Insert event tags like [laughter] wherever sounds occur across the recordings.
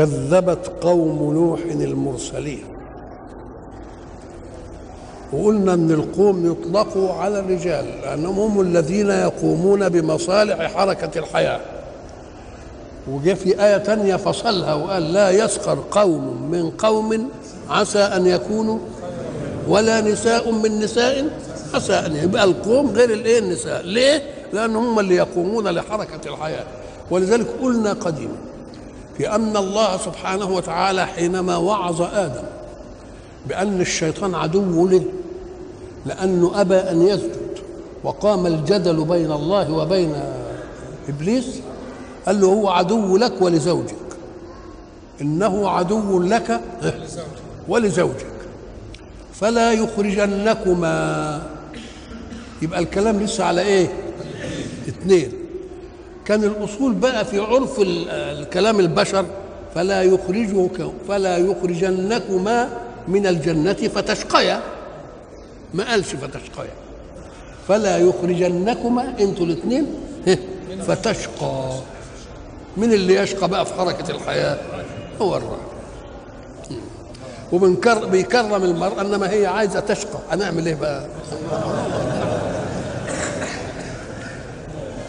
كذبت قوم نوح المرسلين. وقلنا إن القوم يطلقوا على الرجال لأنهم هم الذين يقومون بمصالح حركة الحياة. وجاء في آية تانية فصلها وقال لا يسخر قوم من قوم عسى أن يكونوا ولا نساء من نساء عسى أن يبقى القوم غير الإيه النساء؟ ليه؟ لأن هم اللي يقومون لحركة الحياة. ولذلك قلنا قديما في أن الله سبحانه وتعالى حينما وعظ آدم بأن الشيطان عدو له لأنه أبى أن يسجد وقام الجدل بين الله وبين إبليس قال له هو عدو لك ولزوجك. إنه عدو لك ولزوجك. فلا يخرجنكما. يبقى الكلام لسه على إيه؟ اثنين كان الأصول بقى في عرف الكلام البشر فلا يخرجك فلا يخرجنكما من الجنة فتشقيا. ما قالش فتشقيا. فلا يخرجنكما أنتوا الاثنين فتشقى. من اللي يشقى بقى في حركة الحياة؟ هو الراجل. وبنكر بيكرم المرأة إنما هي عايزة تشقى. هنعمل إيه بقى؟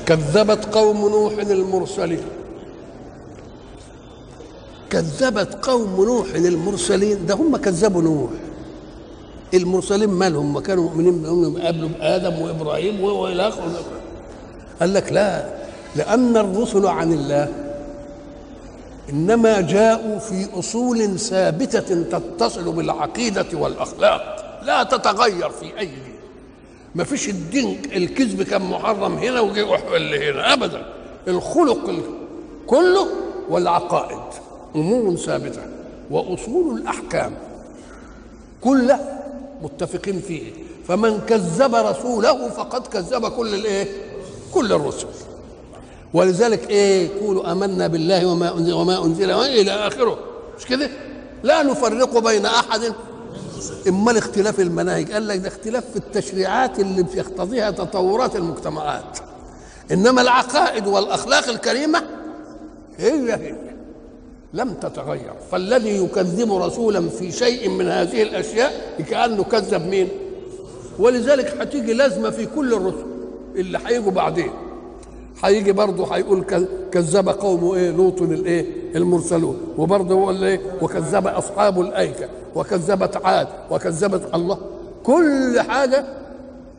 كذبت قوم نوح المرسلين. كذبت قوم نوح المرسلين. ده هم كذبوا نوح. المرسلين مالهم ما كانوا مؤمنين بهم قبلوا بادم وإبراهيم وإلى آخره. قال لك لا لأن الرسل عن الله إنما جاءوا في أصول ثابتة تتصل بالعقيدة والأخلاق لا تتغير في أي ما فيش الدين الكذب كان محرم هنا وجي وحل هنا ابدا. الخلق كله والعقائد أمور ثابتة وأصول الأحكام كلها متفقين فيه. فمن كذب رسوله فقد كذب كل الايه كل الرسل. ولذلك إيه؟ يقولوا آمنا بالله وما أنزل وما أنزل إلى آخره. مش كده؟ لا نفرق بين أحد إما الاختلاف المناهج. قال لك ده اختلاف في التشريعات اللي بيقتضيها تطورات المجتمعات. إنما العقائد والأخلاق الكريمة هي هي لم تتغير. فالذي يكذب رسولا في شيء من هذه الأشياء كانه كذب مين؟ ولذلك هتيجي لازمة في كل الرسل اللي هيجوا بعدين. هيجي برضه هيقول كذب قوم إيه لوط الإيه المرسلون وبرضه يقول إيه وكذب أصحاب الأيكة وكذبت عاد وكذبت الله كل حاجة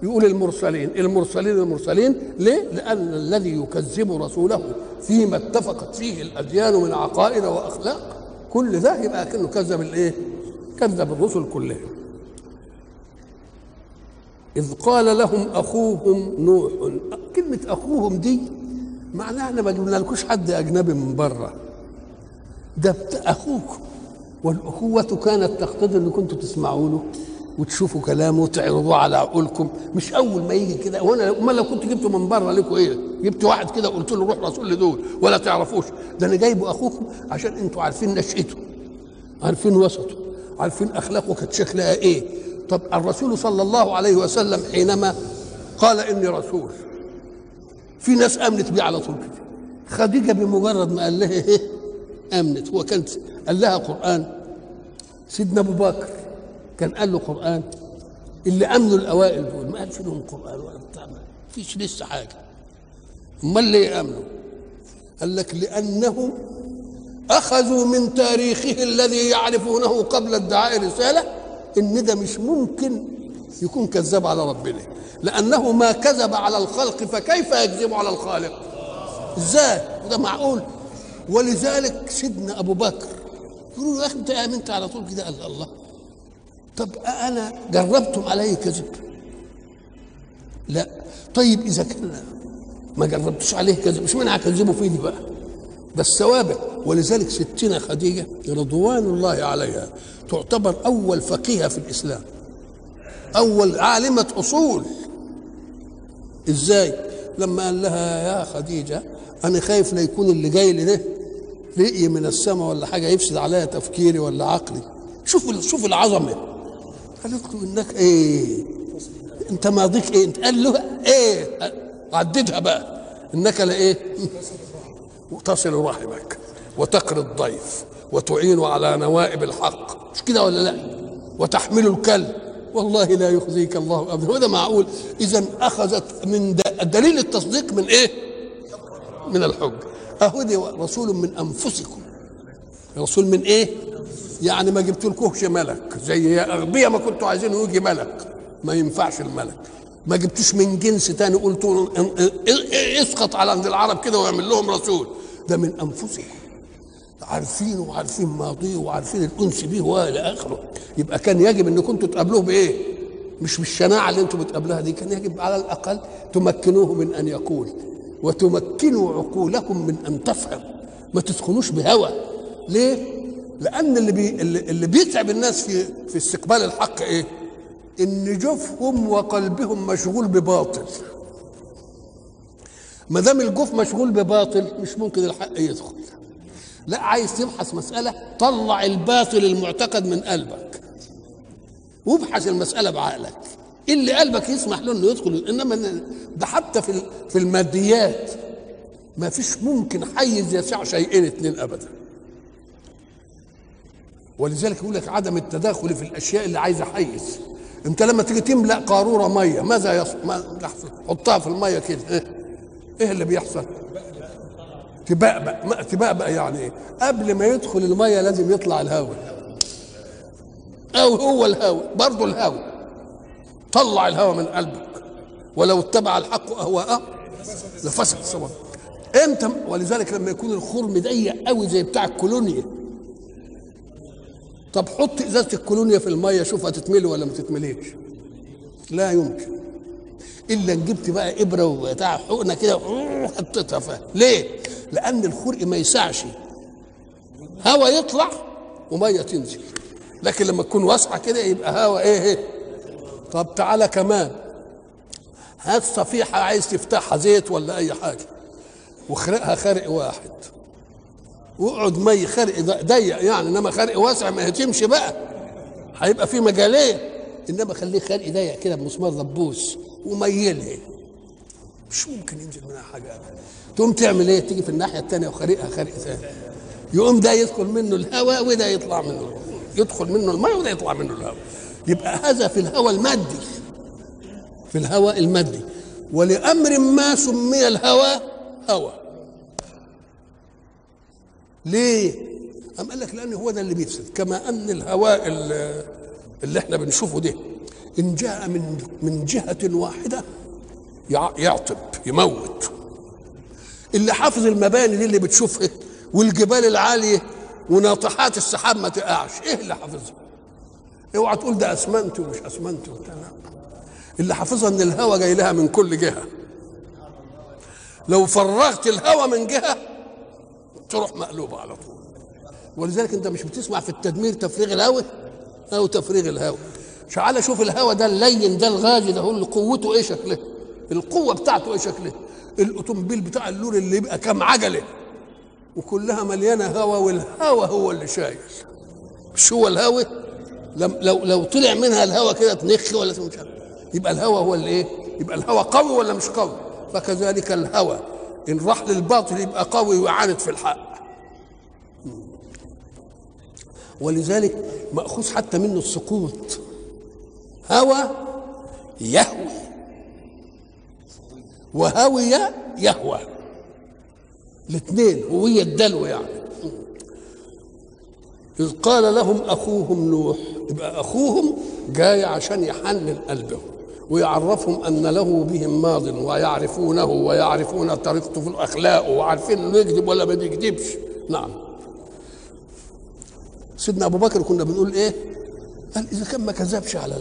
يقول المرسلين المرسلين المرسلين ليه؟ لأن الذي يكذب رسوله فيما اتفقت فيه الأديان من عقائد وأخلاق كل ده يبقى كأنه كذب الإيه؟ كذب الرسل كلهم إذ قال لهم أخوهم نوح. كلمة أخوهم دي معناها أنا ما جبنالكوش حد أجنبي من بره ده أخوكم والأخوة كانت تقتضي أن كنتوا تسمعوا له وتشوفوا كلامه وتعرضوه على عقولكم. مش أول ما يجي كده. وأنا أمال لو كنت جبته من بره لكم إيه؟ جبت واحد كده وقلت له روح رسول لدول ولا تعرفوش. ده أنا جايبه أخوكم عشان أنتوا عارفين نشأته. عارفين وسطه. عارفين أخلاقه كانت شكلها إيه؟ طب الرسول صلى الله عليه وسلم حينما قال إني رسول في ناس أمنت بيه على طول كده خديجة بمجرد ما قال لها إيه؟ أمنت هو كانت قال لها قرآن سيدنا أبو بكر كان قال له قرآن اللي أمنوا الأوائل دول ما قالش لهم قرآن ولا بتاع ما فيش لسه حاجة أمال ليه أمنوا؟ قال لك لأنهم أخذوا من تاريخه الذي يعرفونه قبل ادعاء رسالة إن ده مش ممكن يكون كذاب على ربنا. لأنه ما كذب على الخلق فكيف يكذب على الخالق؟ إزاي؟ وده معقول. ولذلك سيدنا أبو بكر يقولوا له يا أخي أنت آمنت على طول كده؟ قال الله. طب أنا جربتم علي كذب؟ لا. طيب إذا كان ما جربتش عليه كذب مش معنى هكذبه فيني بقى؟ ده السوابق ولذلك ستنا خديجة رضوان الله عليها تعتبر أول فقيهة في الإسلام. أول عالمة أصول. إزاي؟ لما قال لها يا خديجة أنا خايف لا يكون اللي جاي لي ده رئي من السماء ولا حاجة يفسد عليا تفكيري ولا عقلي. شوف شوف العظمة. قالت له إنك إيه؟ أنت ماضيك إيه؟ أنت قال له إيه؟ عددها بقى. إنك لإيه تصل رحمك وتقري الضيف وتعين على نوائب الحق. مش كده ولا لا؟ وتحمل الكلب والله لا يخزيك الله أبدا. وده معقول. اذا أخذت من دليل التصديق من إيه؟ من الحج. اهو دي رسول من أنفسكم. رسول من إيه؟ يعني ما جبت لكوش ملك. زي يا أغبياء ما كنتوا عايزين يجي ملك. ما ينفعش الملك. ما جبتوش من جنس تاني. قلتوا إسقط على عند العرب كده واعمل لهم رسول. ده من انفسكم عارفين وعارفين ماضيه وعارفين الأنس به وإلى آخره يبقى كان يجب ان كنتوا تقابلوه بإيه؟ مش بالشناعة اللي أنتم بتقابلوها دي كان يجب على الأقل تمكنوه من أن يقول وتمكنوا عقولكم من أن تفهم ما تدخلوش بهوى ليه؟ لأن اللي بي اللي بيتعب الناس في في استقبال الحق إيه؟ إن جوفهم وقلبهم مشغول بباطل ما دام الجوف مشغول بباطل مش ممكن الحق يدخل. لا عايز تبحث مسألة طلع الباطل المعتقد من قلبك. وابحث المسألة بعقلك. اللي قلبك يسمح له إنه يدخل؟ إنما ده حتى في في الماديات ما فيش ممكن حيز يسع شيئين اثنين ابدا. ولذلك يقول لك عدم التداخل في الأشياء اللي عايزة حيز. أنت لما تيجي تملأ قارورة مية ماذا يحصل؟ حطها في المية كده. إيه, اللي بيحصل؟ تبقبق تبقبق يعني إيه؟ قبل ما يدخل المية لازم يطلع الهواء. أو هو الهواء برضه الهواء. طلع الهواء من قلبك. ولو اتبع الحق اهواءه لفسد السماء إمتى؟ ولذلك لما يكون الخرم ضيق قوي زي بتاع الكولونيا. طب حط إزازة الكولونيا في المية شوف هتتملي ولا ما تتمليش. لا يمكن. إلا إن جبت بقى إبرة وبتاع حقنة كده وحطيتها فيها. ليه؟ لأن الخرق ما يسعش. هوا يطلع ومية تنزل. لكن لما تكون واسعة كده يبقى هوا إيه إيه. طب تعالى كمان. هات صفيحة عايز تفتحها زيت ولا أي حاجة. واخرقها خرق واحد. واقعد مي خرق ضيق يعني إنما خرق واسع ما هتمشي بقى. هيبقى في مجالين. إنما خليه خرق ضيق كده بمسمار دبوس وميلها مش ممكن ينزل منها حاجة. تقوم تعمل إيه؟ تيجي في الناحية الثانية وخارقها خرق ثاني يقوم ده يدخل منه الهواء وده يطلع منه يدخل منه الماء وده يطلع منه الهواء. يبقى هذا في الهواء المادي. في الهواء المادي. ولأمر ما سمي الهواء هواء. ليه؟ أم قال لك لأن هو ده اللي بيفسد. كما أن الهواء اللي إحنا بنشوفه ده إن جاء من من جهة واحدة يعطب يموت. اللي حافظ المباني دي اللي بتشوفها والجبال العالية وناطحات السحاب ما تقعش. إيه اللي حافظها؟ اوعى تقول ده أسمنت ومش أسمنت اللي حافظها إن الهواء جاي لها من كل جهة. لو فرغت الهواء من جهة تروح مقلوبة على طول. ولذلك أنت مش بتسمع في التدمير تفريغ الهواء أو تفريغ الهواء تعالى شوف الهواء ده اللين ده الغازي ده هو اللي قوته إيه شكله؟ القوة بتاعته إيه شكله؟ الأوتوموبيل بتاع اللوري اللي يبقى كام عجلة؟ وكلها مليانة هواء والهواء هو اللي شايل مش هو الهواء لو لو طلع منها الهواء كده تنخ ولا مش يبقى الهواء هو اللي إيه؟ يبقى الهواء قوي ولا مش قوي؟ فكذلك الهواء إن راح للباطل يبقى قوي ويعاند في الحق. ولذلك مأخوذ حتى منه السقوط. هوى يهوي. وهوي يهوى. الاثنين هوية الدلو يعني. إذ قال لهم أخوهم نوح يبقى أخوهم جاي عشان يحنن قلبهم ويعرفهم أن له بهم ماض ويعرفونه ويعرفون طريقته في الأخلاق وعارفين إنه يكذب ولا ما بيكذبش نعم. سيدنا أبو بكر كنا بنقول إيه؟ قال إذا كان ما كذبش على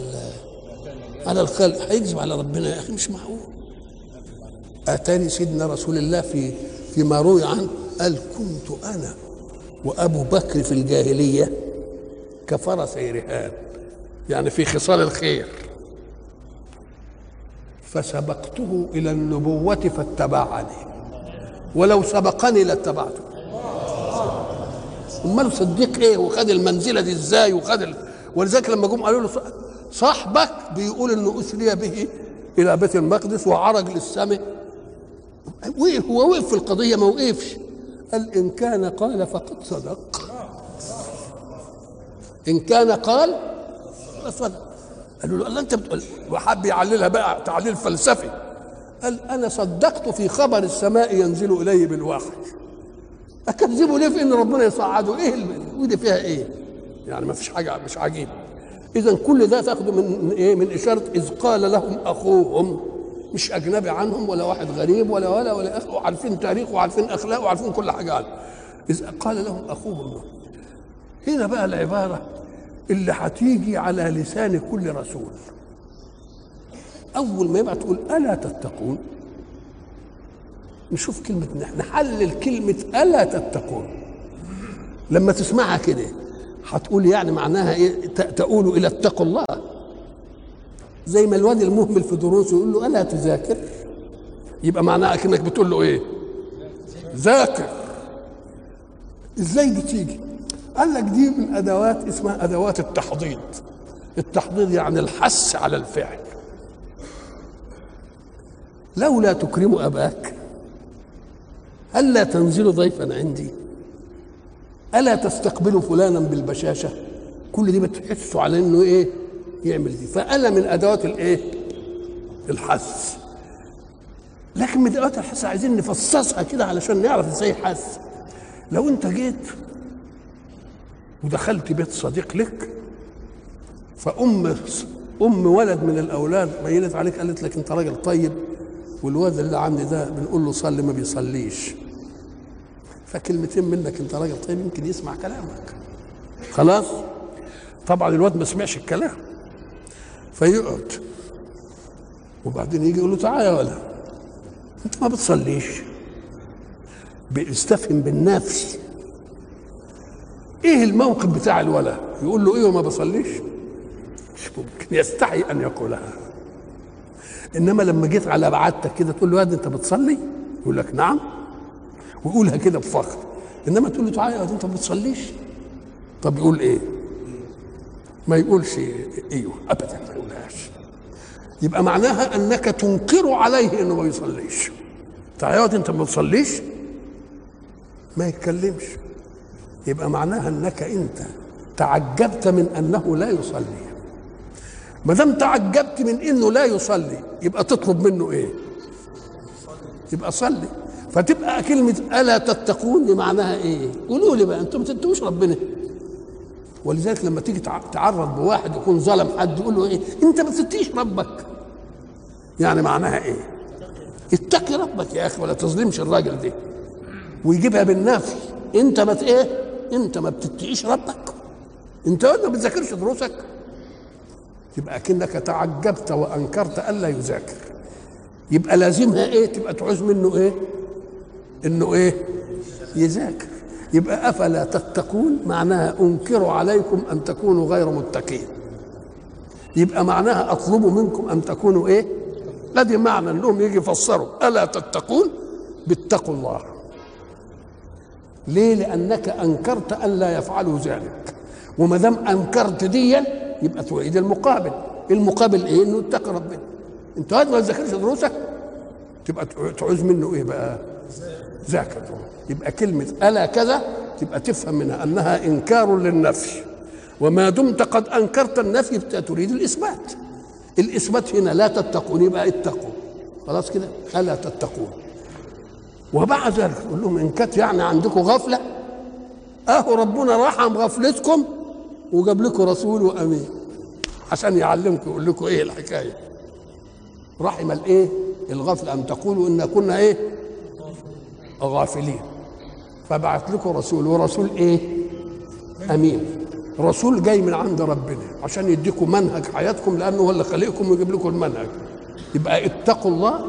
على الخلق. هيكذب على ربنا يا أخي مش معقول. أتاني سيدنا رسول الله في فيما روي عنه قال كنت أنا وأبو بكر في الجاهلية كفرسي رهان يعني في خصال الخير. فسبقته إلى النبوة فاتبعني ولو سبقني لاتبعته. أمال صديق إيه؟ وخد المنزلة دي إزاي؟ وخد ال... ولذلك لما جم قالوا له صاحبك بيقول إنه اسري به إلى بيت المقدس وعرج للسماء. وقف هو وقف في القضية ما وقفش. قال إن كان قال فقد صدق. إن كان قال فصدق قالوا له الله أنت بتقول وحب يعللها بقى تعليل فلسفي. قال أنا صدقت في خبر السماء ينزل الي بالوحي أكذبه ليه في إن ربنا يصعده؟ إيه ودي فيها إيه؟ يعني ما فيش حاجة مش عجيب. اذا كل ده تاخده من إيه من إشارة إذ قال لهم أخوهم. مش أجنبي عنهم ولا واحد غريب ولا ولا ولا أخ وعارفين تاريخ وعارفين أخلاق وعارفين كل حاجة عنه. إذ قال لهم أخوهم هنا بقى العبارة اللي هتيجي على لسان كل رسول. أول ما يبقى تقول ألا تتقون نشوف كلمة نحلل كلمة ألا تتقون. لما تسمعها كده هتقول يعني معناها إيه؟ تقول إلى اتقوا الله. زي ما الواد المهمل في دروسه يقول له ألا تذاكر؟ يبقى معناها كانك بتقول له إيه؟ ذاكر. إزاي دي تيجي قال لك دي من أدوات اسمها أدوات التحضيض. التحضيض يعني الحث على الفعل. لولا تكرم أباك ألا تنزل ضيفا عندي. ألا تستقبل فلانا بالبشاشة؟ كل دي بتحسوا على إنه إيه؟ يعمل دي. فانا من أدوات الإيه؟ الحث. لكن من أدوات الحث عايزين نفصصها كده علشان نعرف إزاي حث. لو أنت جيت ودخلت بيت صديق لك فأم أم ولد من الأولاد ميلت عليك قالت لك أنت راجل طيب والواد اللي عندي ده بنقول له صلي ما بيصليش. فكلمتين منك انت راجل طيب يمكن يسمع كلامك. خلاص؟ طبعا الواد ما سمعش الكلام. فيقعد. وبعدين يجي يقول له تعالى يا ولد. انت ما بتصليش. بيستفهم بالنفس. إيه الموقف بتاع الولد؟ يقول له إيه وما بصليش؟ مش ممكن. يستحي أن يقولها. إنما لما جيت على بعدتك كده تقول له يا أنت بتصلي؟ يقول لك نعم. ويقولها كده بفخر. إنما تقول له تعالى انت ما بتصليش طب يقول إيه؟ ما يقولش أيوه ابدا ما يقولهاش. يبقى معناها أنك تنكر عليه إنه ما يصليش. تعالى أنت ما بتصليش ما يتكلمش. يبقى معناها أنك أنت تعجبت من أنه لا يصلي. ما دام تعجبت من إنه لا يصلي يبقى تطلب منه إيه؟ يبقى صلي. فتبقى كلمة ألا تتقون دي معناها إيه؟ قولوا لي بقى أنتم ما ربنا. ولذلك لما تيجي تعرض بواحد يكون ظلم حد يقول له إيه؟ أنت ما تتقيش ربك. يعني معناها إيه؟ اتقي ربك يا أخي ولا تظلمش الراجل ده ويجيبها بالنفي. أنت ما إيه؟ أنت ما بتتقيش ربك. أنت ما بتذاكرش دروسك. يبقى كأنك تعجبت وأنكرت ألا يذاكر. يبقى لازمها إيه؟ تبقى تعوز منه إيه؟ إنه إيه؟ يذاكر. يبقى أفلا تتقون؟ معناها انكر عليكم أن تكونوا غير متقين. يبقى معناها اطلب منكم أن تكونوا إيه؟ دي معنى إنهم يجي يفسروا. ألا تتقون؟ باتقوا الله. ليه؟ لأنك أنكرت أن لا يفعلوا ذلك. وما دام أنكرت ديا يبقى تريد المقابل. المقابل إيه؟ إنه اتقي ربنا أنت ما تذاكرش دروسك؟ تبقى تعوز منه إيه بقى؟ ذاكر يبقى كلمة ألا كذا تبقى تفهم منها أنها إنكار للنفي. وما دمت قد أنكرت النفي تريد الإثبات. الإثبات هنا لا تتقون يبقى اتقوا. خلاص كده؟ ألا تتقون. وبعد ذلك تقول لهم إن كانت يعني عندكم غفلة أهو ربنا رحم غفلتكم وجاب لكم رسول وأمين عشان يعلمكم يقول لكم إيه الحكاية؟ رحم الإيه؟ الغفل ان تقولوا إن كنا إيه؟ غافلين. فبعت لكم رسول ورسول إيه؟ أمين. رسول جاي من عند ربنا عشان يديكم منهج حياتكم لأنه هو اللي خلقكم ويجيب لكم المنهج. يبقى اتقوا الله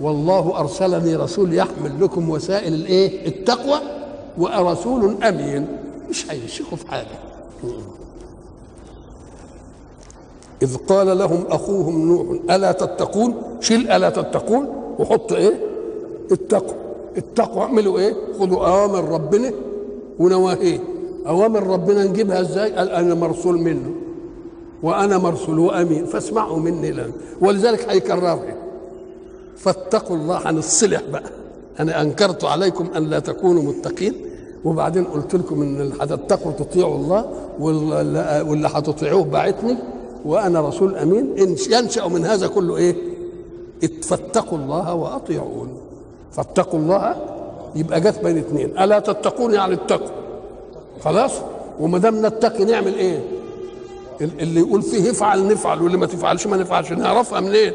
والله أرسلني رسول يحمل لكم وسائل الإيه؟ التقوى ورسول أمين. مش هيشكوا في حاجة. إذ قال لهم أخوهم نوح ألا تتقون؟ شيل ألا تتقون؟ وحط إيه؟ التقوى التقوى اعملوا إيه؟ خذوا أوامر ربنا ونواهيه. أوامر ربنا نجيبها إزاي؟ قال أنا مرسول منه وأنا مرسول وأمين فاسمعوا مني لن ولذلك هيكررها. فاتقوا الله هنصلح بقى. أنا أنكرت عليكم أن لا تكونوا متقين. وبعدين قلت لكم إن اللي هتتقوا تطيعوا الله واللي هتطيعوه بعتني وأنا رسول أمين إن ينشأ من هذا كله إيه؟ فاتقوا الله وأطيعون فاتقوا الله يبقى جت بين اثنين ألا تتقون يعني التقوا خلاص وما دام نتقي نعمل إيه؟ اللي يقول فيه افعل نفعل واللي ما تفعلش ما نفعلش نعرفها منين؟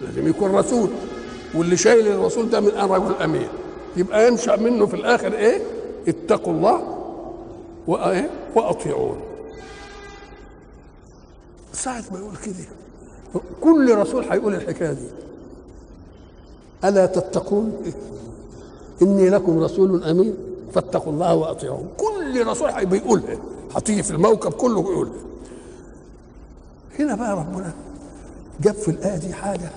لازم يكون رسول واللي شايل الرسول ده من ان رجل أمين يبقى ينشأ منه في الآخر إيه؟ اتقوا الله وإيه؟ وأطيعون ساعة ما يقول كده. كل رسول هيقول الحكاية دي. ألا تتقون؟ إني لكم رسول أمين فاتقوا الله وأطيعون. كل رسول بيقولها هتيجي في الموكب كله بيقولها هنا بقى ربنا جاب في الآية دي حاجة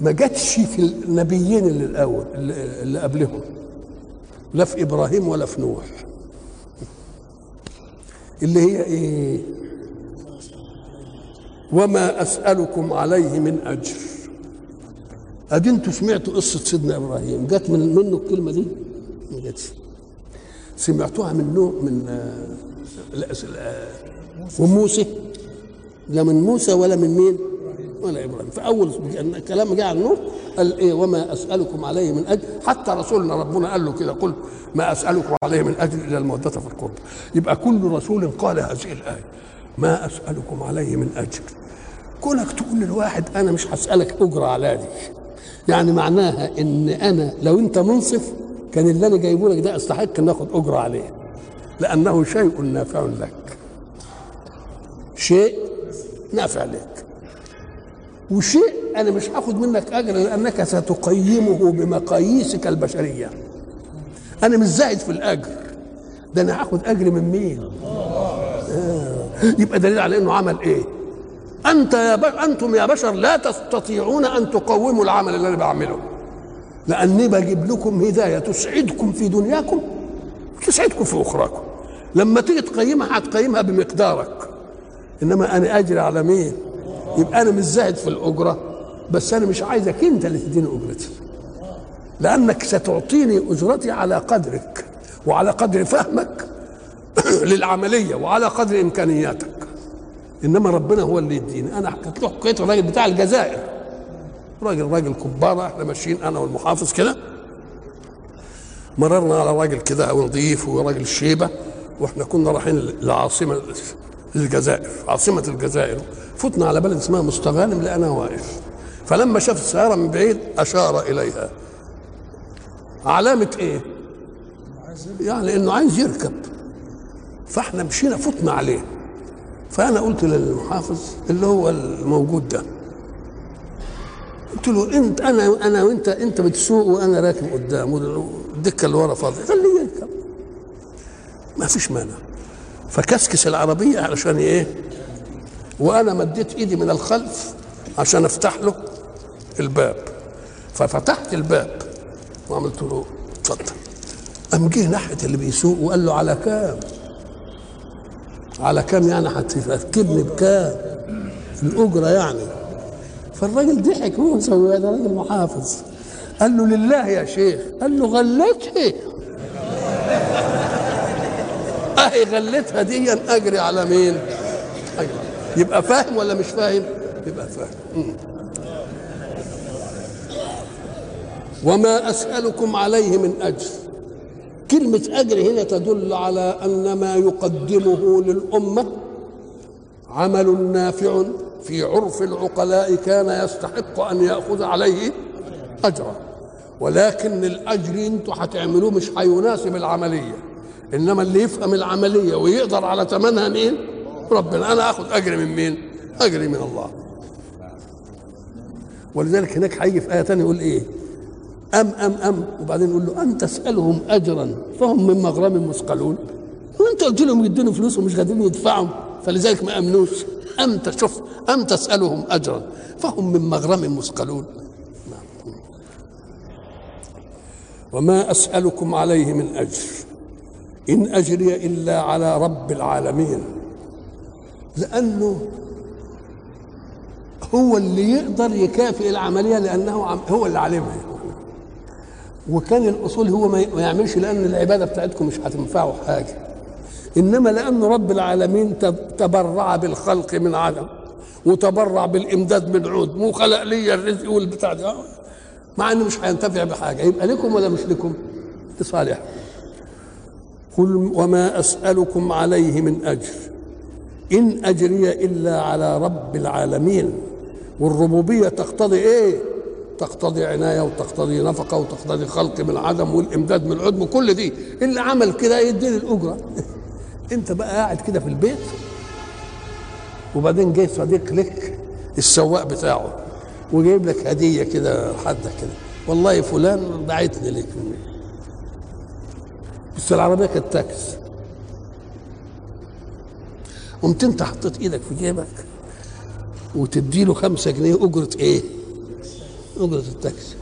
ما جاتش في النبيين اللي الأول اللي, اللي قبلهم. لا في إبراهيم ولا في نوح. اللي هي إيه؟ وما أسألكم عليه من أجر. أدي أنتوا سمعتوا قصة سيدنا إبراهيم؟ جت من منه الكلمة دي؟ ما سمعتوها من نوح من آه وموسى لا من موسى ولا من مين؟ ولا إبراهيم. فاول الكلام جاء عن نوح قال إيه؟ وما أسألكم عليه من أجر. حتى رسولنا ربنا قال له كده قل ما أسألكم عليه من أجر إلا المودة في القرب. يبقى كل رسول قال هذه الآية. ما أسألكم عليه من أجر. كونك تقول للواحد أنا مش هسألك أجرة على دي يعني معناها إن أنا لو أنت منصف كان اللي أنا جايبه لك ده أستحق إن آخد أجرة عليه. لأنه شيء نافع لك. شيء نافع لك. وشيء أنا مش هاخد منك أجر لأنك ستقيمه بمقاييسك البشرية. أنا مش زاهد في الأجر. ده أنا هاخد أجر من مين؟ آه. يبقى دليل على إنه عمل إيه؟ أنت يا ب... أنتم يا بشر لا تستطيعون أن تقوموا العمل اللي أنا بعمله. لأني بجيب لكم هداية تسعدكم في دنياكم تسعدكم في أخراكم. لما تيجي تقيمها هتقيمها بمقدارك. إنما أنا أجري على مين؟ يبقى أنا مش زاهد في الأجرة بس أنا مش عايزك أنت اللي تديني أجرتي. لأنك ستعطيني أجرتي على قدرك وعلى قدر فهمك [coughs] للعملية وعلى قدر إمكانياتك. إنما ربنا هو اللي يديني. أنا حكيت له حكايه الراجل بتاع الجزائر. راجل راجل كبارة إحنا ماشيين أنا والمحافظ كده. مررنا على راجل كده ونظيف وراجل شيبة وإحنا كنا رايحين لعاصمة الجزائر عاصمة الجزائر. فتنا على بلد اسمها مستغانم لأنا واقف. فلما شاف السيارة من بعيد أشار إليها. علامة إيه؟ يعني إنه عايز يركب. فإحنا مشينا فتنا عليه. فأنا قلت للمحافظ اللي هو الموجود ده قلت له انت أنا أنا وانت انت بتسوق وأنا راكب قدام والدكة اللي ورا فاضية خليه يركب. ما فيش مانع. فكسكس العربية علشان إيه؟ وأنا مديت ايدي من الخلف عشان افتح له الباب. ففتحت الباب وعملت له اتفضل. قام جه ناحية اللي بيسوق وقال له على كام؟ على كام يعني هتركبني بكام الأجرة يعني. فالراجل ضحك هو مسوي ده راجل محافظ. قال له لله يا شيخ. قال له غلتها. أهي غلتها دي اجري على مين؟ أجري. يبقى فاهم ولا مش فاهم؟ يبقى فاهم. وما أسألكم عليه من أجر. كلمة أجر هنا تدل على أن ما يقدمه للأمة عمل نافع في عرف العقلاء كان يستحق أن يأخذ عليه أجرا. ولكن الأجر أنتوا هتعملوه مش هيناسب العملية إنما اللي يفهم العملية ويقدر على ثمنها مين؟ ربنا. أنا آخذ اجري من مين؟ اجري من الله. ولذلك هناك هيجي في آية ثانية يقول إيه؟ أم أم أم. وبعدين يقول له ان تسألهم اجرا فهم من مغرم مثقلون. وأنت قلت لهم يدوني فلوس ومش قادرين يدفعوا. فلذلك ما أمنوش. أم تشوف أم تسألهم اجرا فهم من مغرم مثقلون. وما أسألكم عليه من أجر. إن أجري إلا على رب العالمين. لأنه هو اللي يقدر يكافئ العملية لأنه عم- هو اللي علمها وكان الأصول هو ما يعملش لأن العبادة بتاعتكم مش هتنفعه حاجة. إنما لأن رب العالمين تب- تبرع بالخلق من عدم وتبرع بالإمداد من عود مو خلق لي الرزق والبتاع ده آه. مع إنه مش هينتفع بحاجة. يبقى لكم ولا مش لكم؟ لصالح قل وما أسألكم عليه من أجر. إن أجري إلا على رب العالمين. والربوبية تقتضي إيه؟ تقتضي عناية وتقتضي نفقة وتقتضي خلق من عدم والإمداد من العدم كل دي. اللي عمل كده يديني الأجرة. [laughs] أنت بقى قاعد كده في البيت وبعدين جاي صديق لك السواق بتاعه وجايب لك هدية كده حدك كده. والله فلان بعتني لك. بس العربية كانت تاكس. قمت انت حطيت إيدك في جيبك وتدي له خمسة جنيه أجرة إيه؟ أجرة التاكسي.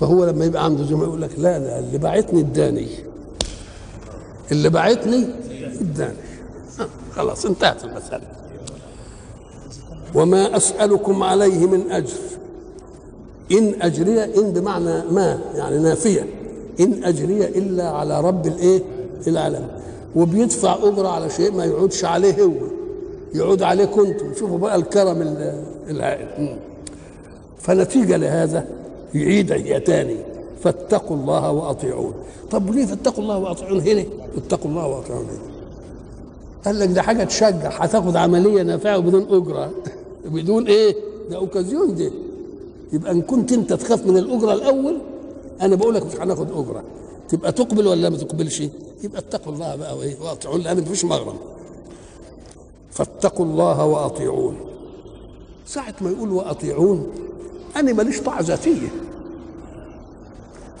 فهو لما يبقى عنده زملاء يقول لك لا لا اللي بعتني اداني. اللي بعتني اداني. آه، خلاص انتهت المسألة. وما أسألكم عليه من أجر. إن أجري إن بمعنى ما يعني نافية. إن أجري إلا على رب الإيه؟ العالم. وبيدفع أجرة على شيء ما يعودش عليه هو. يعود عليكم أنتم. شوفوا بقى الكرم ال- الهائل مم. فنتيجة لهذا يعيد هي تاني. فاتقوا الله وأطيعون. طب ليه فاتقوا الله وأطيعون هنا؟ اتقوا الله وأطيعون هنا. قال لك ده حاجة تشجع. هتاخد عملية نافعة بدون أجرة. [laughs] بدون إيه؟ ده أوكازيون دي. يبقى إن كنت أنت تخاف من الأجرة الأول أنا بقول لك مش هناخد أجرة. تبقى تقبل ولا ما تقبلش؟ يبقى اتقوا الله بقى وإيه؟ وأطيعون. لأن مفيش مغرم. فاتقوا الله وأطيعون. ساعة ما يقول وأطيعون أنا ماليش طاعة ذاتية.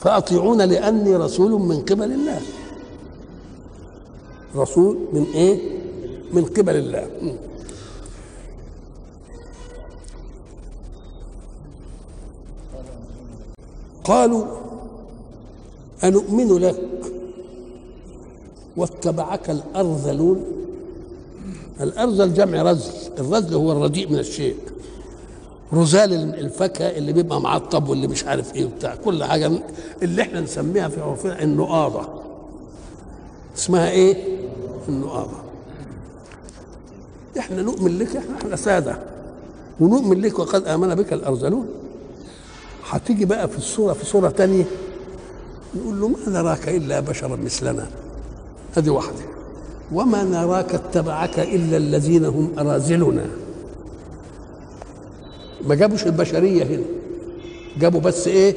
فأطيعون لأني رسول من قبل الله. رسول من إيه؟ من قبل الله. قالوا أنؤمن لك واتبعك الأرذلون. الأرذل جمع رذل الرذل هو الرديء من الشيء رذال الفاكهة اللي بيبقى معطب واللي مش عارف إيه وبتاع كل حاجة اللي إحنا نسميها في عرفنا النقاضة اسمها إيه؟ النقاضة إحنا نؤمن لك إحنا إحنا سادة. ونؤمن لك وقد آمن بك الأرذلون. هتيجي بقى في الصورة في صورة تانية نقول له ما نراك إلا بشرا مثلنا. هذه واحدة. وما نراك اتبعك إلا الذين هم أراذلنا. ما جابوش البشرية هنا. جابوا بس إيه؟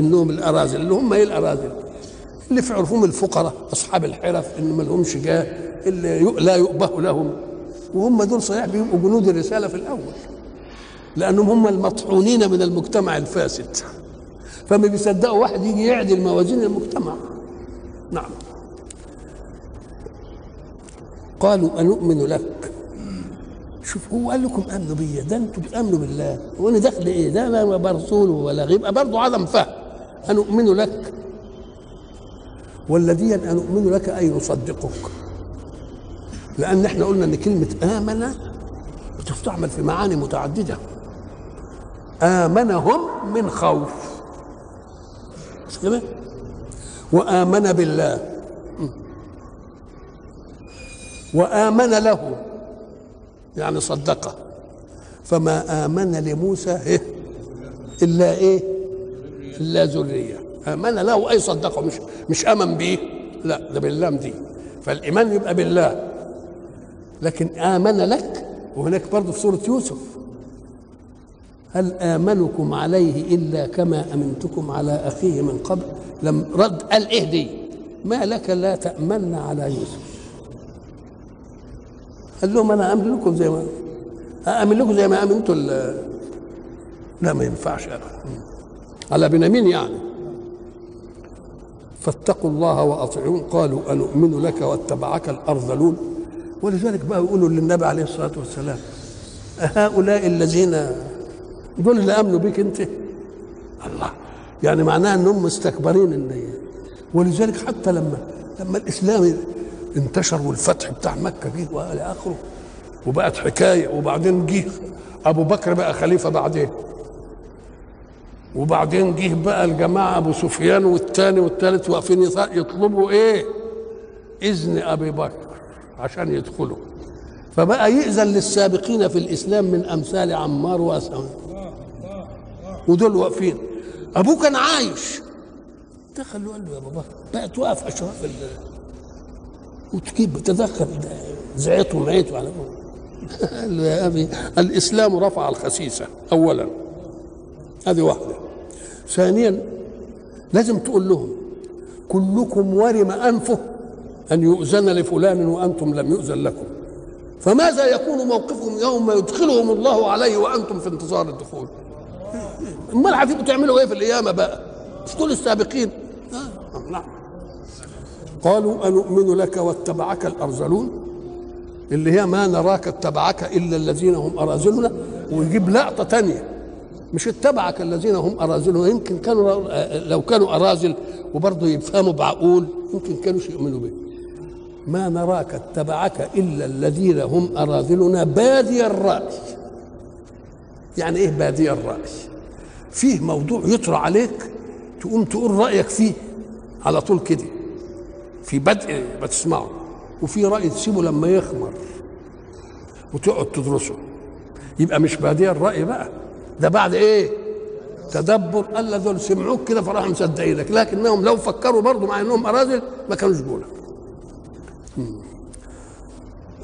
إنهم الأراذل. اللي هم إيه الأراذل؟ اللي في عرفهم الفقراء أصحاب الحرف اللي ما لهمش جاه اللي لا يؤبه لهم. وهم دول صحيح بيبقوا جنود الرسالة في الأول. لأنهم هم المطحونين من المجتمع الفاسد. فما بيصدقوا واحد يجي يعدل موازين المجتمع. نعم. قالوا أنؤمن لك؟ شوف هو قال لكم آمنوا بيا ده أنتوا بتآمنوا بالله. وأنا دخل إيه ده لا برسول ولا يبقى برضه عدم فهم. أنؤمن لك. والذي ان اؤمن لك أي نصدقك. لأن إحنا قلنا إن كلمة آمن بتستعمل في معاني متعددة. آمنهم من خوف. مش كده؟ وآمن بالله. وآمن له. يعني صدقه. فما آمن لموسى إيه؟ إلا إيه؟ إلا ذرية. آمن له أي صدقه؟ مش مش آمن به. لا ده باللام دي. فالإيمان يبقى بالله. لكن آمن لك وهناك برضه في سورة يوسف. هل آمنكم عليه إلا كما أمنتكم على أخيه من قبل؟ لم رد قال إيه دي؟ ما لك لا تأمن على يوسف. قال لهم أنا امن لكم زي ما امن لكم زي ما امنتوا لا ما ينفعش ابدا. على بنيامين يعني. فاتقوا الله وأطيعون. قالوا أنؤمن لك واتبعك الأرذلون. ولذلك بقى يقولوا للنبي عليه الصلاة والسلام هؤلاء الذين دول اللي آمنوا بك أنت؟ الله. يعني معناها إنهم مستكبرين إن ولذلك حتى لما لما الإسلام انتشر والفتح بتاع مكة جه والى آخره. وبقت حكاية وبعدين جه أبو بكر بقى خليفة بعدين. وبعدين جه بقى الجماعة أبو سفيان والثاني والثالث واقفين يطلبوا إيه؟ إذن أبي بكر عشان يدخلوا. فبقى يأذن للسابقين في الإسلام من أمثال عمار واسامه ودول واقفين. أبوه كان عايش. دخل وقال له يا بابا بقت واقف اشراف وتجيب تدخل زعيته ومعيته [laughs] على قال له يا ابي الإسلام رفع الخسيسة اولا. هذه واحدة. ثانيا لازم تقول لهم كلكم ورم أنفه أن يؤذن لفلان وأنتم لم يؤذن لكم. فماذا يكون موقفكم يوم يدخلهم الله عليه وأنتم في انتظار الدخول؟ [laughs] امال هتبقوا تعملوا إيه في القيامة بقى؟ مش دول السابقين؟ آه. نعم. قالوا أنؤمن لك واتبعك الأرذلون؟ اللي هي ما نراك اتبعك إلا الذين هم أراذلنا. ويجيب لقطة تانية. مش اتبعك الذين هم أراذلنا يمكن كانوا لو كانوا أراذل وبرضه يفهموا بعقول يمكن كانوا يؤمنوا به. ما نراك اتبعك إلا الذين هم أراذلنا بادي الرأي. يعني إيه بادي الرأي؟ فيه موضوع يطرى عليك تقوم تقول رأيك فيه على طول كده. في بدء ما تسمعه وفي رأي تسيبه لما يخمر وتقعد تدرسه. يبقى مش بادية الرأي بقى؟ ده بعد إيه؟ تدبر. الا دول سمعوك كده فراحوا مصدقينك لكنهم لو فكروا برضه مع إنهم أراذل ما كانوش جولك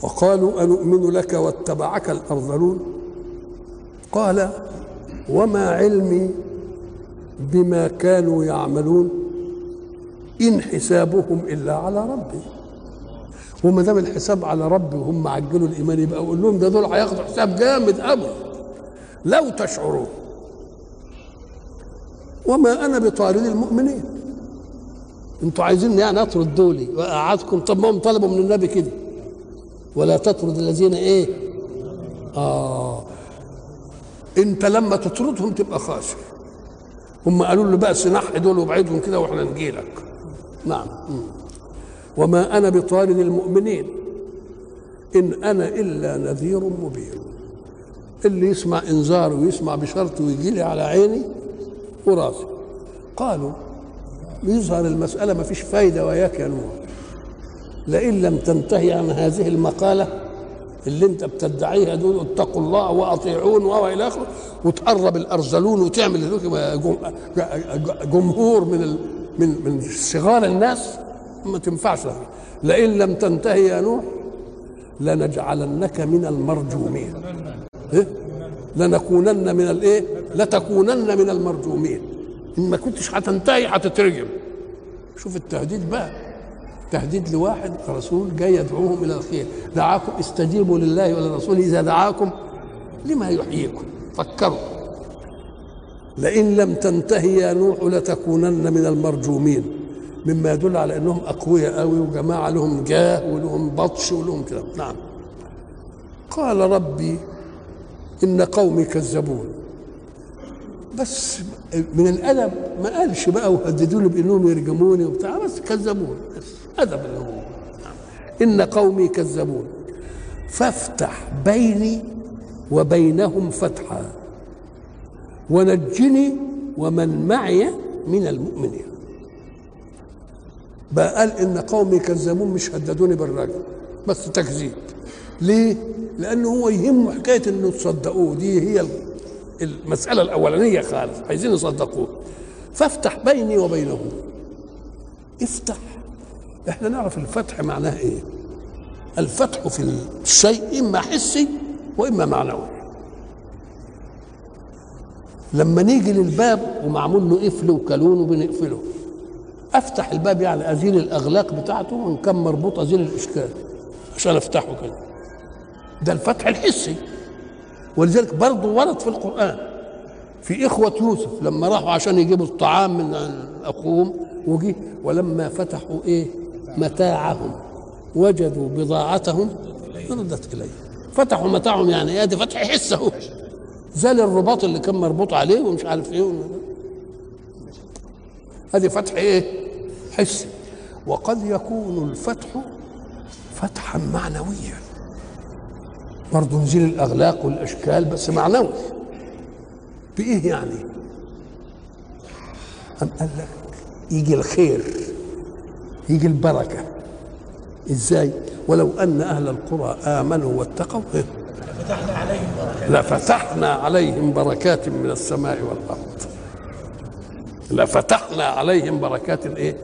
وقالوا أنؤمن لك واتبعك الأرذلون؟ قال وما علمي بما كانوا يعملون. إن حسابهم إلا على ربي. وما دام الحساب على ربي وهم عجلوا الإيمان يبقى أقول لهم ده دول هياخدوا حساب جامد أوي. لو تشعرون. وما أنا بطارد المؤمنين. أنتوا عايزين يعني أطرد دولي؟ واقعدكم طب ما هم طلبوا من النبي كده. ولا تطرد الذين إيه؟ آه. أنت لما تطردهم تبقى خاسر. هم قالوا له بقى سنح دول وابعدهم كده وإحنا نجي لك نعم. وما أنا بطارد المؤمنين. إن أنا إلا نذير مبين. اللي يسمع إنذار ويسمع بشرط ويجي لي على عيني وراسي. قالوا يظهر المسألة ما فيش فايدة وياك يا نوح لئن لم تنتهي عن هذه المقالة اللي أنت بتدعيها دول اتقوا الله وأطيعون والى آخره وتقرب الأرذلون وتعمل جمهور من من من صغار الناس ما تنفعش لئن لم تنتهي يا نوح لنجعلنك من المرجومين. إيه؟ لنكونن من الايه لتكونن من المرجومين. إن ما كنتش هتنتهي هتترجم. شوف التهديد بقى. تهديد لواحد رسول جاي يدعوهم إلى الخير. دعاكم استجيبوا لله وللرسول إذا دعاكم لما يحييكم. فكروا. لئن لم تنتهي يا نوح لتكونن من المرجومين. مما يدل على إنهم أقوياء قوي وجماعة لهم جاه ولهم بطش ولهم كده. نعم. قال ربي إن قومي كذبون. بس من الأدب ما قالش بقى وهددوني بأنهم يرجموني وبتاع بس كذبون. بس أدب الأمور إن قومي كذبون. فافتح بيني وبينهم فتحا. ونجني ومن معي من المؤمنين. بقى قال إن قومي كذبون مش هددوني بالرجم بس تكذيب. ليه؟ لأنه هو يهمه حكاية إنه تصدقوه. دي هي المسألة الأولانية خالص عايزين يصدقوه فافتح بيني وبينهم افتح. إحنا نعرف الفتح معناه إيه؟ الفتح في الشيء إما حسي وإما معنوي. لما نيجي للباب ومعمول له قفل وكالون وبنقفله أفتح الباب يعني أزيل الأغلاق بتاعته وان كان مربوط أزيل الإشكال عشان أفتحه كده. ده الفتح الحسي. ولذلك برضه ورد في القرآن. في إخوة يوسف لما راحوا عشان يجيبوا الطعام من أخوهم وجي ولما فتحوا إيه؟ متاعهم. وجدوا بضاعتهم ردت إليه. فتحوا متاعهم يعني إيه؟ دي فتح حس أهو. زال الرباط اللي كان مربوط عليه ومش عارف إيه هذه فتح إيه حسي وقد يكون الفتح فتحا معنويا برضه نزيل الأغلاق والأشكال بس معنوي بإيه يعني؟ أم قال لك يجي الخير يجي البركة إزاي؟ ولو أن أهل القرى آمنوا واتقوا إيه؟ فتحنا عليهم بركات لفتحنا عليهم بركات من السماء والأرض لفتحنا عليهم بركات إيه؟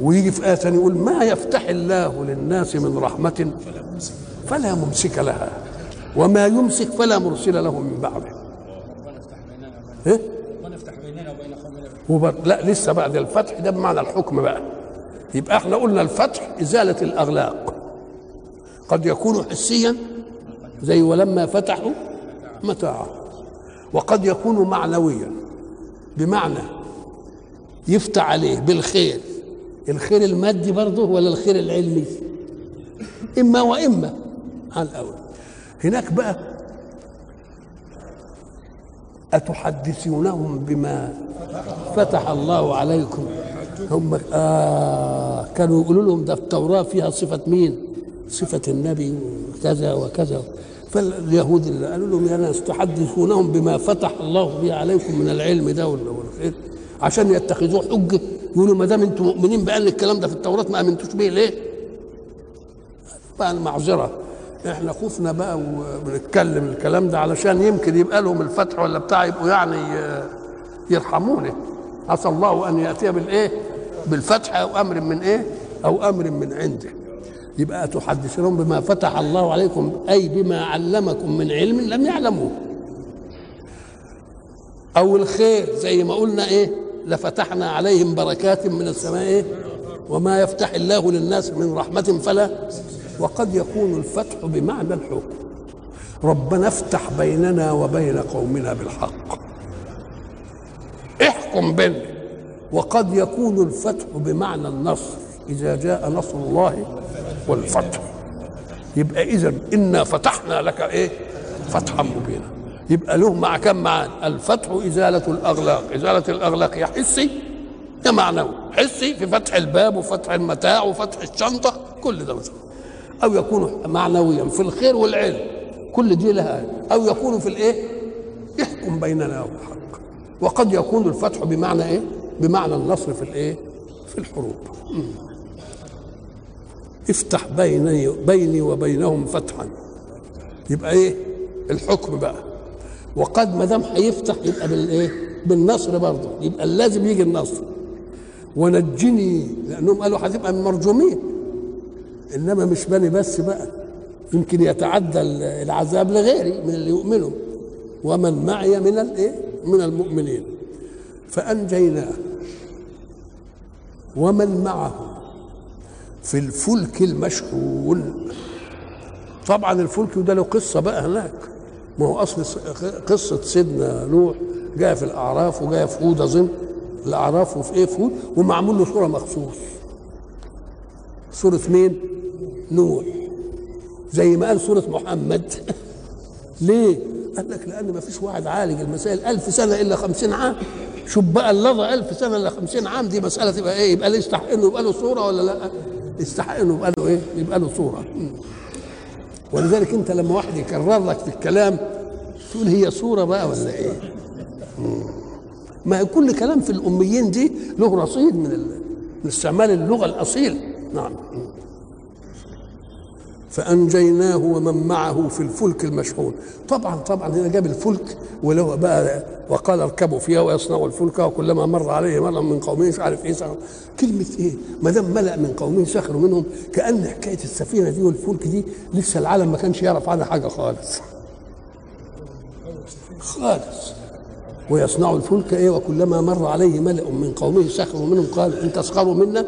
ويجي في آية يقول ما يفتح الله للناس من رحمة فلا ممسك لها وما يمسك فلا مرسل له من بعده إيه؟ ونفتح بيننا وبين قومنا. لا لسه بعد الفتح ده بمعنى الحكم بقى يبقى إحنا قلنا الفتح إزالة الأغلاق قد يكون حسيا زي ولما فتحوا متاعا وقد يكون معنويا بمعنى يفتح عليه بالخير. الخير المادي برضه ولا الخير العلمي؟ إما وإما على الأول. هناك بقى أتحدثونهم بما فتح الله عليكم؟ هم آه كانوا يقولوا لهم ده التوراة فيها صفة مين؟ صفة النبي وكذا وكذا فاليهود اللي قالوا لهم يا ناس تحدثونهم بما فتح الله به عليكم من العلم ده والخير عشان يتخذوه حجة يقولوا ما دام أنتم مؤمنين بأن الكلام ده في التوراة ما آمنتوش به ليه؟ بقى المعذرة إحنا خفنا بقى وبنتكلم الكلام ده علشان يمكن يبقى لهم الفتح ولا بتاع يبقوا يعني يرحمونا عسى الله أن يأتي بالإيه؟ بالفتح أو أمر من إيه؟ أو أمر من عنده يبقى تحدثون بما فتح الله عليكم أي بما علمكم من علم لم يعلموه. أو الخير زي ما قلنا إيه لفتحنا عليهم بركات من السماء إيه؟ وما يفتح الله للناس من رحمة فلا. وقد يكون الفتح بمعنى الحكم. ربنا افتح بيننا وبين قومنا بالحق. احكم بيننا. وقد يكون الفتح بمعنى النصر. إذا جاء نصر الله والفتح. يبقى إذا إنا فتحنا لك إيه؟ فتحا مبينا. يبقى له مع كم معان؟ الفتح إزالة الأغلاق. إزالة الأغلاق يا حسي يا معنوي. حسي في فتح الباب وفتح المتاع وفتح الشنطة. كل ده مثلا أو يكون معنويا في الخير والعلم. كل دي لها أو يكون في الإيه؟ يحكم بيننا وبالحق وقد يكون الفتح بمعنى إيه؟ بمعنى النصر في الإيه؟ في الحروب. افتح بيني بيني وبينهم فتحا. يبقى إيه؟ الحكم بقى. وقد ما دام هيفتح يبقى بالايه بالنصر برضه. يبقى لازم يجي النصر. ونجني لأنهم قالوا هتبقى من مرجومين إنما مش بني بس بقى. يمكن يتعدى العذاب لغيري من اللي يؤمنوا ومن معي من الايه من المؤمنين. فأنجيناه. ومن معه. في الفلك المشحون. طبعا الفلك ده له قصة بقى هناك. ما هو أصل قصة سيدنا نوح جاء في الأعراف وجاء في هود أظن. الأعراف وفي إيه؟ في هود. ومعمول له صوره مخصوص. صوره مين؟ نوح. زي ما قال صوره محمد. [laughs] ليه؟ قال لك لأن ما فيش واحد عالج المسائل ألف سنة إلا خمسين عام. شوف بقى اللظى ألف سنة إلا خمسين عام دي مسألة تبقى إيه؟ يبقى ليه يستحق انه يبقى له صوره ولا لأ؟ يستحق انه يبقى له إيه؟ يبقى له صورة. ولذلك أنت لما واحد يكرر لك في الكلام تقول هي صورة بقى ولا إيه؟ ما كل كلام في الأميين دي له رصيد من استعمال اللغة الاصيل نعم. فأنجيناه ومن معه في الفلك المشحون طبعا طبعا هنا جاب الفلك ولو بقى وقال أركبوا فيها ويصنعوا الفلك وكلما مر عليه مر من قومه مش عارف إيه. كلمة إيه ما دام ملأ من قومه سخروا منهم كأن حكاية السفينة دي والفلك دي لسه العالم ما كانش يعرف عنها حاجة خالص خالص ويصنعوا الفلك إيه وكلما مر عليه ملأ من قومه سخروا منهم قالوا إن تسخروا منا.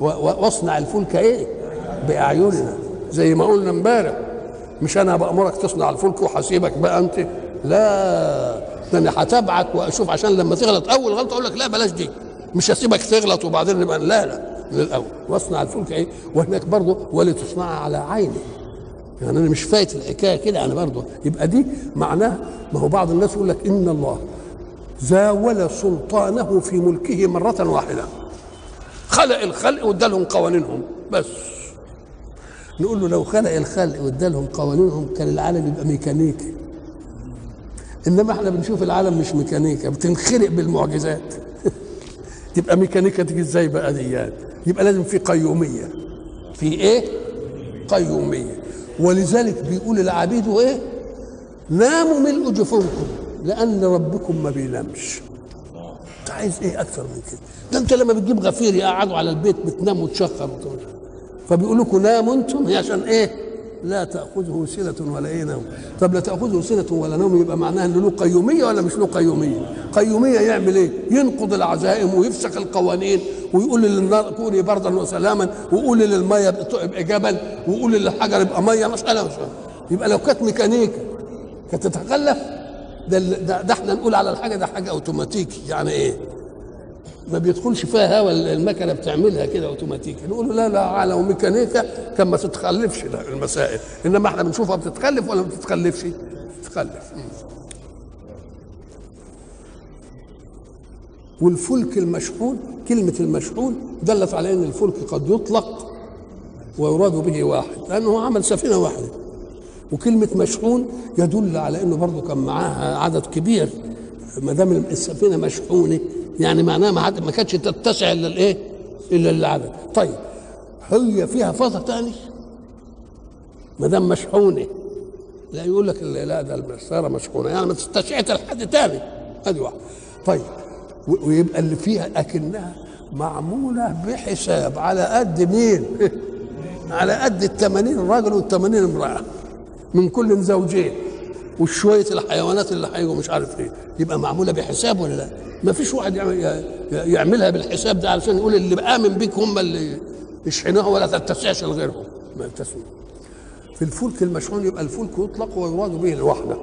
و... واصنع الفلك إيه بأعيننا. زي ما قلنا امبارح مش أنا بأمرك تصنع الفلك وحسيبك بقى أنت؟ لا ده أنا هتابعك وأشوف عشان لما تغلط أول غلطة أقول لك لا بلاش دي. مش هسيبك تغلط وبعدين نبقى لا لا من الأول واصنع الفلك إيه؟ وهناك برضه ولتصنع على عيني. يعني أنا مش فايت الحكاية كده أنا برضه يبقى دي معناها ما هو بعض الناس يقول لك إن الله زاول سلطانه في ملكه مرة واحدة. خلق الخلق وادالهم قوانينهم. بس. نقول له لو خلق الخلق وادالهم قوانينهم كان العالم يبقى ميكانيكي. إنما إحنا بنشوف العالم مش ميكانيكا بتنخرق بالمعجزات. [laughs] تبقى ميكانيكا تيجي إزاي بقى ديات يبقى لازم في قيومية. في إيه؟ قيومية. ولذلك بيقول العبيد إيه؟ ناموا ملء جفونكم لأن ربكم ما بينامش. أنت عايز إيه أكثر من كده؟ ده أنت لما بتجيب غفير يقعدوا على البيت بتنام وتشخر وتقول فبيقول لكم ناموا أنتم هي عشان إيه؟ لا تأخذه سنة ولا إيه نوم. طب لا تأخذه سنة ولا نوم يبقى معناها ان له قيومية ولا مش له قيومية؟ قيومية يعمل إيه؟ ينقض العزائم ويفسخ القوانين ويقول للنار كوني بردا وسلاما ويقول للمية ابقى جبل ويقول للحجر ابقى مية مسألة مش يبقى لو كانت ميكانيكا كانت تتخلف ده, ده, ده إحنا نقول على الحاجة ده حاجة أوتوماتيكي. يعني إيه؟ ما بيدخلش فيها هوا المكنة بتعملها كده اوتوماتيكي نقول له لا لا لو ميكانيكا كان ما تتخلفش المسائل. إنما إحنا بنشوفها بتتخلف ولا ما بتتخلفش؟ تتخلف والفلك المشحون كلمة المشحون دلت على أن الفلك قد يطلق ويراد به واحد لأنه عمل سفينة واحدة. وكلمة مشحون يدل على أنه برضه كان معاها عدد كبير. ما دام السفينة مشحونة يعني معناها ما, ما كانتش تتسع إلا الإيه؟ إلا العدد. طيب هي فيها فضة تاني؟ ما دام مشحونة. لا يقول لك لا ده السيارة مشحونة. يعني ما تستشعت لحد تاني. هذه واحدة. طيب ويبقى اللي فيها أكنها معمولة بحساب على قد مين؟ [laughs] على قد ال 80 راجل وال 80 امرأة. من كل زوجين وشوية الحيوانات اللي هيجوا مش عارف إيه. يبقى معمولة بحساب ولا لا؟ ما فيش واحد يعمل يعملها بالحساب ده علشان يقول اللي بآمن بيك هم اللي يشحنوها ولا تتسعش لغيرهم ما يتسعش في الفلك المشحون يبقى الفلك يطلق ويراد به الوحدة.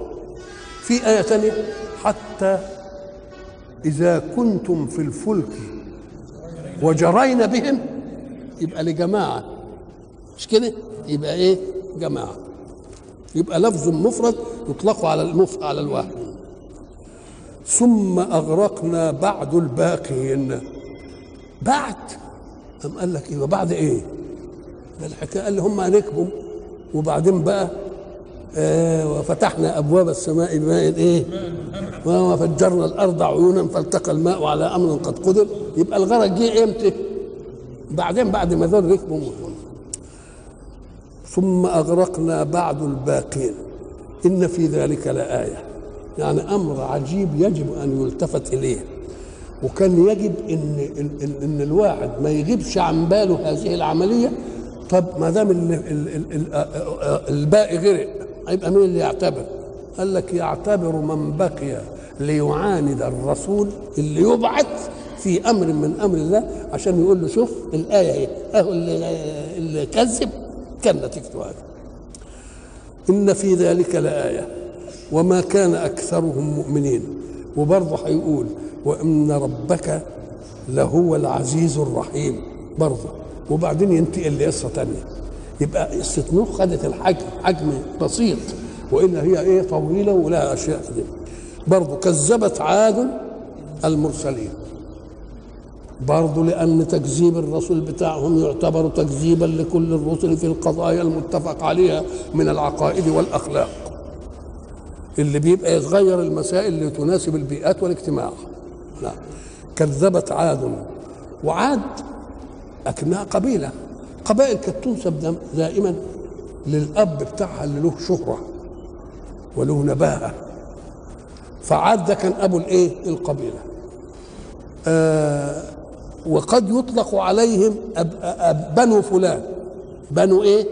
في آية ثانية حتى إذا كنتم في الفلك وجرين بهم يبقى لجماعة. مش كده؟ يبقى إيه؟ جماعة. يبقى لفظ مفرد يطلق على المف على الواحد ثم أغرقنا بعد الباقين. بعد؟ أم قال لك إيه؟ بعد إيه؟ ده الحكاية. قال هم ركبوا وبعدين بقى؟ آه وفتحنا أبواب السماء بماء إيه؟ وفجرنا الأرض عيونا فالتقى الماء على أمر قد قدر. يبقى الغرق جه إمتى؟ بعدين بعد ما ذل ركبوا ثم أغرقنا بعد الباقين. إن في ذلك لآية. يعني أمر عجيب يجب أن يلتفت إليه. وكان يجب إن ان, إن, الواحد ما يغيبش عن باله هذه العملية. طب ما دام الباقي غرق هيبقى مين اللي يعتبر؟ قال لك يعتبر من بقي ليعاند الرسول اللي يبعث في أمر من أمر الله. عشان يقول له شوف الآية اهي أهو اللي, اللي كذب. كان نتيجته هذا إن في ذلك لآية. وما كان أكثرهم مؤمنين. وبرضه هيقول وإن ربك لهو العزيز الرحيم برضه. وبعدين ينتقل لقصة ثانية يبقى قصة نوح خدت الحجم حجم بسيط. وإن هي إيه طويلة ولها اشياء كده برضه كذبت عاد المرسلين. برضه لأن تكذيب الرسول بتاعهم يعتبر تكذيبا لكل الرسل في القضايا المتفق عليها من العقائد والأخلاق. اللي بيبقى يتغير المسائل اللي تناسب البيئات والاجتماع. لا كذبت عاد. وعاد لكنها قبيلة. قبائل كانت تنسب دائما للأب بتاعها اللي له شهرة وله نباهة. فعاد ده كان أبو الإيه؟ القبيلة. آه وقد يطلق عليهم أب أب بنو فلان. بنو إيه؟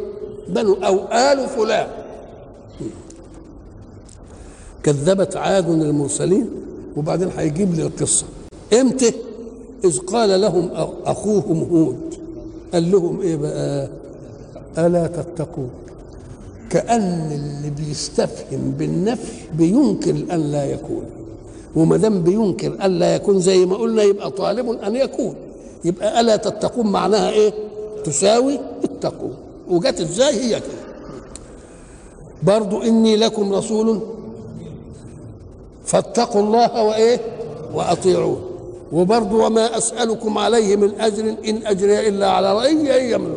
بنو أو آل فلان. كذبت عاد المرسلين وبعدين هيجيب لي القصة. إمتى؟ إذ قال لهم أخوهم هود. قال لهم إيه بقى؟ ألا تتقون؟ كأن اللي بيستفهم بالنفي بينكر أن لا يكون. وما دام بينكر أن لا يكون زي ما قلنا يبقى طالب أن يكون. يبقى ألا تتقون معناها إيه؟ تساوي اتقوا. وجت إزاي هي كده؟ برضو إني لكم رسول فاتقوا الله وإيه؟ وأطيعون وبرضو وما أسألكم عليه من أجر إن أجري إلا على رأي أي من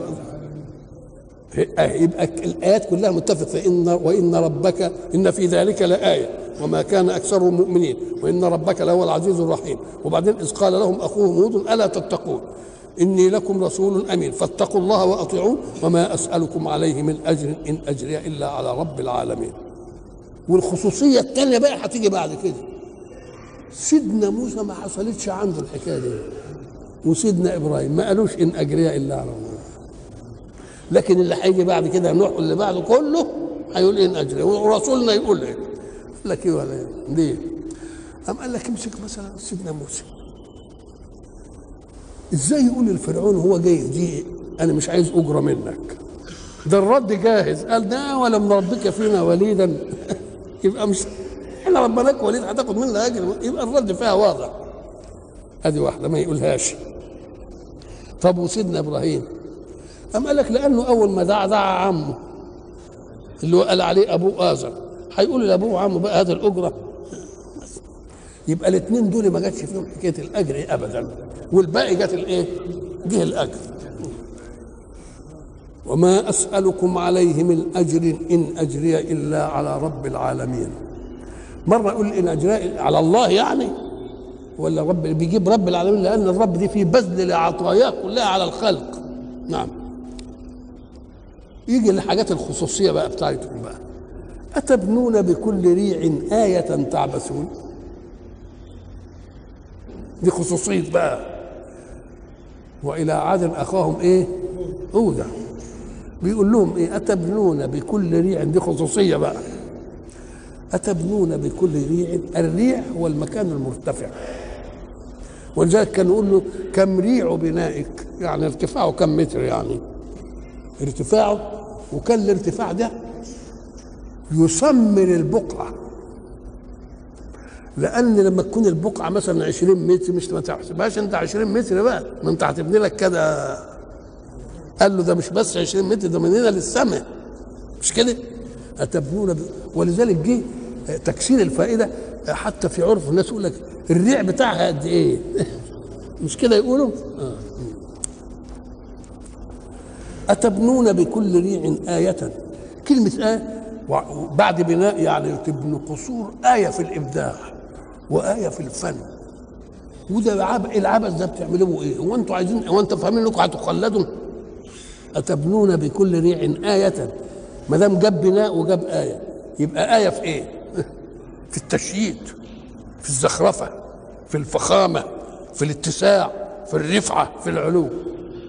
يبقى الآيات كلها متفق فإن وإن ربك إن في ذلك لآية. وما كان أكثرهم مؤمنين وإن ربك لهو العزيز الرحيم. وبعدين إذ قال لهم أخوهم هود ألا تتقون؟ إني لكم رسول أمين. فاتقوا الله وأطيعون وما أسألكم عليه من أجر إن أجري إلا على رب العالمين. والخصوصية الثانية بقى هتيجي بعد كده. سيدنا موسى ما حصلتش عنده الحكاية دي. وسيدنا إبراهيم ما قالوش إن أجري إلا على الله. لكن اللي هيجي بعد كده نوح اللي بعده كله هيقول إن أجري ورسولنا يقول إيه؟ قال لك إيه ولا إيه؟ ليه؟ أم قال لك امسك مثلا سيدنا موسى. إزاي يقول الفرعون هو جاي دي أنا مش عايز أجرة منك؟ ده الرد جاهز. قال ده ولم نربك فينا وليدا. [laughs] يبقى مش إحنا ربناك وليد هتاخد منا أجر يبقى الرد فيها واضح. ادي واحدة ما يقولهاش. طب وسيدنا إبراهيم؟ أم قال لك لأنه أول ما دعا دعا عمه. اللي هو قال عليه أبوه آزر. هيقول لأبوه وعمه بقى هذا الأجرة؟ يبقى الاثنين دول ما جاتش فيهم حكاية الأجر ابدا؟ والباقي جت الإيه؟ جه الأجر. وما أسألكم عليه من أجر إن أجري إلا على رب العالمين. مرة أقول إن أجري على الله يعني؟ ولا رب بيجيب رب العالمين لأن الرب دي في بذل لعطاياه كلها على الخلق. نعم. يجي الحاجات الخصوصية بقى بتاعتهم بقى. أتبنون بكل ريع آية تعبثون؟ دي خصوصية بقى. وإلى عاد أخاهم إيه؟ هودا بيقول لهم إيه؟ أتبنون بكل ريع دي خصوصية بقى. أتبنون بكل ريع الريع هو المكان المرتفع. ولذلك كان يقول له كم ريع بنائك؟ يعني ارتفاعه كم متر يعني؟ ارتفاعه وكان الارتفاع ده يسمر البقعة. لأن لما تكون البقعة مثلا 20 متر مش ما تحسبهاش أنت 20 متر بقى ما أنت هتبني لك كده قال له ده مش بس 20 متر ده من هنا للسماء مش كده أتبنون. ولذلك جه تكسير الفائدة حتى في عرف الناس يقول لك الريع بتاعها قد إيه [laughs] مش كده يقولوا آه. أتبنون بكل ريع آية كلمة آية بعد بناء يعني تبنوا قصور آية في الإبداع وآية في الفن وده عب... العبث ده بتعملوه إيه؟ هو أنتوا عايزين هو أنتوا فاهمين إنكم هتخلدوا؟ أتبنون بكل ريع آية ما دام جاب بناء وجاب آية يبقى آية في إيه؟ [laughs] في التشييد في الزخرفة في الفخامة في الاتساع في الرفعة في العلو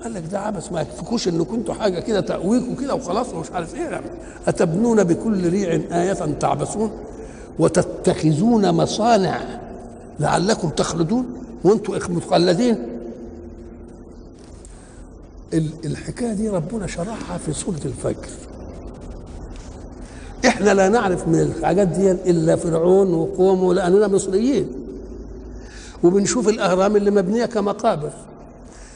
قال لك ده عبث ما يكفيكوش ان كنتوا حاجة كده تأويكوا كده وخلاص ومش عارف إيه يعني. أتبنون بكل ريع آية تعبثون وتتخذون مصانع لعلكم تخلدون وأنتم مخلدين الحكاية دي ربنا شرحها في سورة الفجر إحنا لا نعرف من الحاجات دي إلا فرعون وقومه لأننا مصريين وبنشوف الأهرام اللي مبنية كمقابر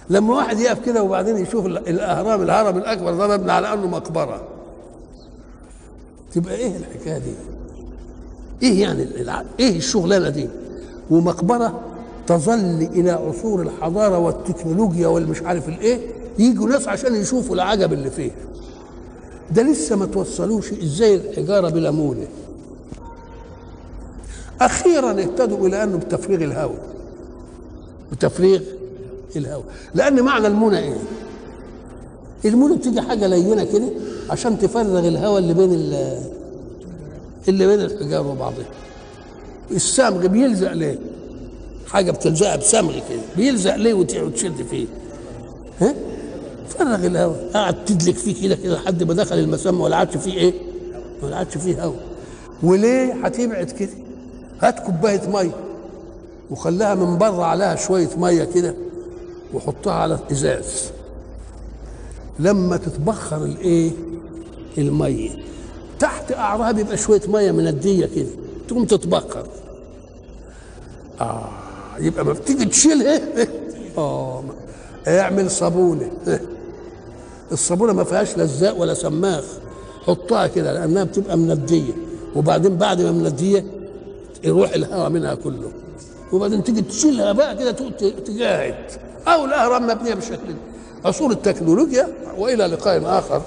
لما واحد يقف كده وبعدين يشوف الأهرام الهرم الأكبر ده مبني على أنه مقبرة تبقى إيه الحكاية دي؟ إيه يعني. إيه الشغلانة دي؟ ومقبرة تظل إلى عصور الحضارة والتكنولوجيا والمش عارف الإيه يجوا ناس عشان يشوفوا العجب اللي فيه. ده لسه ما توصلوش إزاي الحجارة بلا مونه أخيرا اهتدوا إلى أنه بتفريغ الهواء. بتفريغ الهواء. لأن معنى المونه إيه؟ المونه بتيجي حاجة لينة كده عشان تفرغ الهواء اللي بين اللي بين الحجار وبعضها. الصمغ بيلزق ليه؟ حاجة بتلزقها بصمغ كده. بيلزق ليه وتشد فيه. ها؟ فرغ الهواء قعد تدلك فيه كده كده لحد ما دخل المسام ولا عادش فيه إيه؟ ولا عادش فيه هواء وليه هتبعد كده؟ هات كوباية مية وخلاها من بره عليها شوية مية كده وحطها على ازاز لما تتبخر الإيه؟ المية. تحت قعرها بيبقى شوية مية منديه كده. تقوم تتبخر. آه يبقى ما بتيجي تشيلها [laughs] آه اعمل صابونة. [laughs] الصابونة ما فيهاش لزاق ولا سماخ. حطها كده لأنها بتبقى منديه وبعدين بعد ما منديه يروح الهواء منها كله. وبعدين تيجي تشيلها بقى كده تجاهد. أو الأهرام مبنية بالشكل ده عصور التكنولوجيا وإلى لقاء آخر.